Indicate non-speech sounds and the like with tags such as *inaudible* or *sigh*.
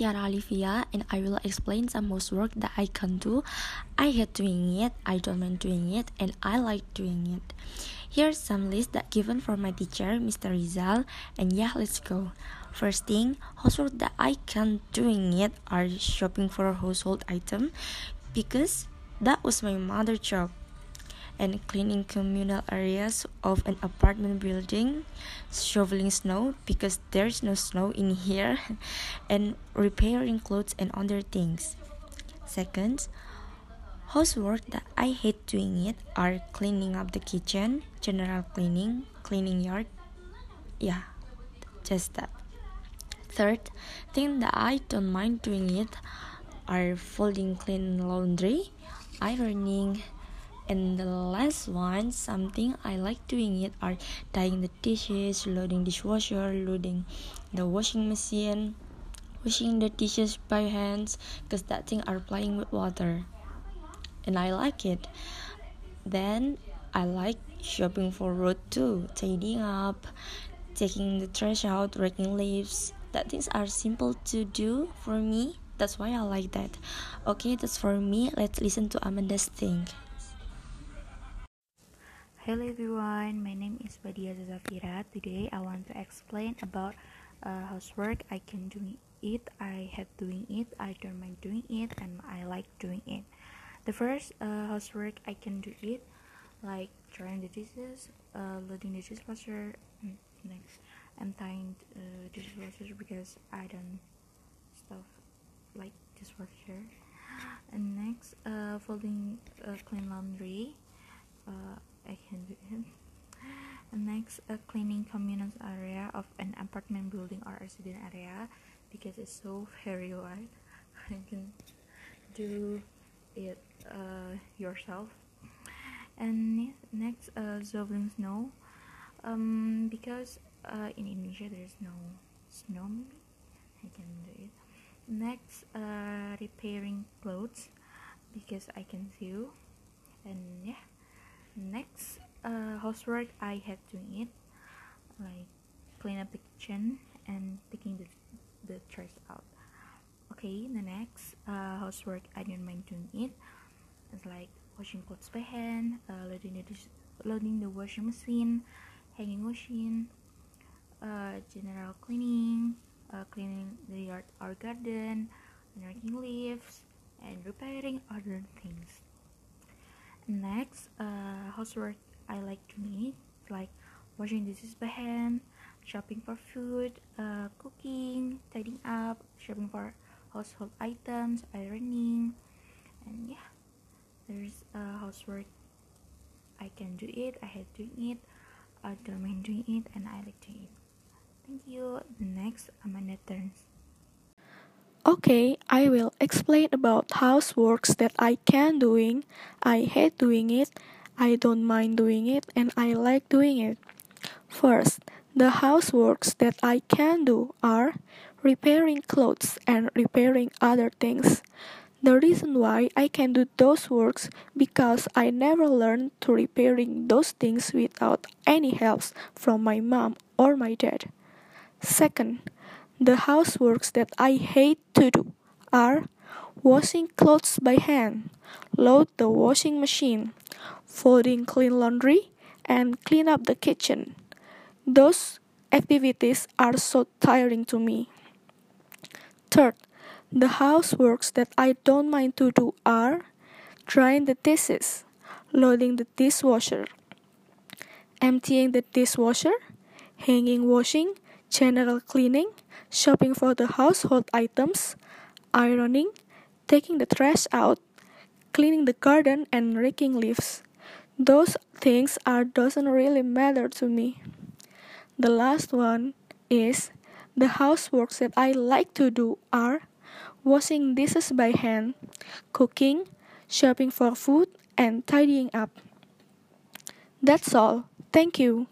Tiara Olivia and I will explain some housework that I can do. I hate doing it, I don't mind doing it, and I like doing it. Here's some list that given from my teacher, Mr. Rizal, and yeah, let's go. First thing, housework that I can doing it are shopping for household item because that was my mother job and cleaning communal areas of an apartment building, shoveling snow because there's no snow in here, *laughs* and repairing clothes and other things. Second, housework that I hate doing it are cleaning up the kitchen, general cleaning, cleaning yard. Yeah, just that. Third, thing that I don't mind doing it are folding clean laundry, ironing, and the last one something i like doing it are dyeing the dishes loading dishwasher loading the washing machine washing the dishes by hands because that thing are playing with water. And i like it. Then i like shopping for road too tidying up taking the trash out raking leaves. That things are simple to do for me. That's why i like that. Okay that's for me. Let's listen to amanda's thing Hello everyone, my name is Badia Zafira. Today I want to explain about uh, housework. I can do it, I hate doing it, I don't mind doing it, and I like doing it. The first uh, housework I can do it, like drying the dishes, uh, loading the dishwasher. Mm, next, I'm tying uh, dishwasher because I don't stuff like dishwasher. And next, uh, folding uh, clean laundry. Uh, I can do it. And next, a cleaning communal area of an apartment building or resident area because it's so very wide. *laughs* You can do it uh, yourself. And next, uh, shoveling snow. Um, because uh, in Indonesia there's no snow, maybe I can do it. Next, uh, repairing clothes because I can sew. And yeah next uh, housework I had to eat like clean up the kitchen and taking the, the trash out. Okay the next uh, housework I don't mind doing it it is like washing clothes by hand uh, loading the dish, loading the washing machine hanging washing uh, general cleaning uh, cleaning the yard or garden raking leaves and repairing other things next uh, housework i like to make like washing dishes by hand shopping for food uh, cooking tidying up shopping for household items ironing and yeah there's uh, housework i can do it i hate doing it i don't mind doing it and i like doing it thank you. Next amanda turns Okay, I will explain about houseworks that I can doing. I hate doing it, I don't mind doing it, and I like doing it. First, the houseworks that I can do are repairing clothes and repairing other things. The reason why I can do those works because I never learned to repairing those things without any help from my mom or my dad. Second, the houseworks that I hate to do are washing clothes by hand, load the washing machine, folding clean laundry, and clean up the kitchen. Those activities are so tiring to me. Third, the houseworks that I don't mind to do are drying the dishes, loading the dishwasher, emptying the dishwasher, hanging washing, general cleaning, shopping for the household items, ironing, taking the trash out, cleaning the garden, and raking leaves. Those things are doesn't really matter to me. The last one is the houseworks that I like to do are washing dishes by hand, cooking, shopping for food, and tidying up. That's all. Thank you.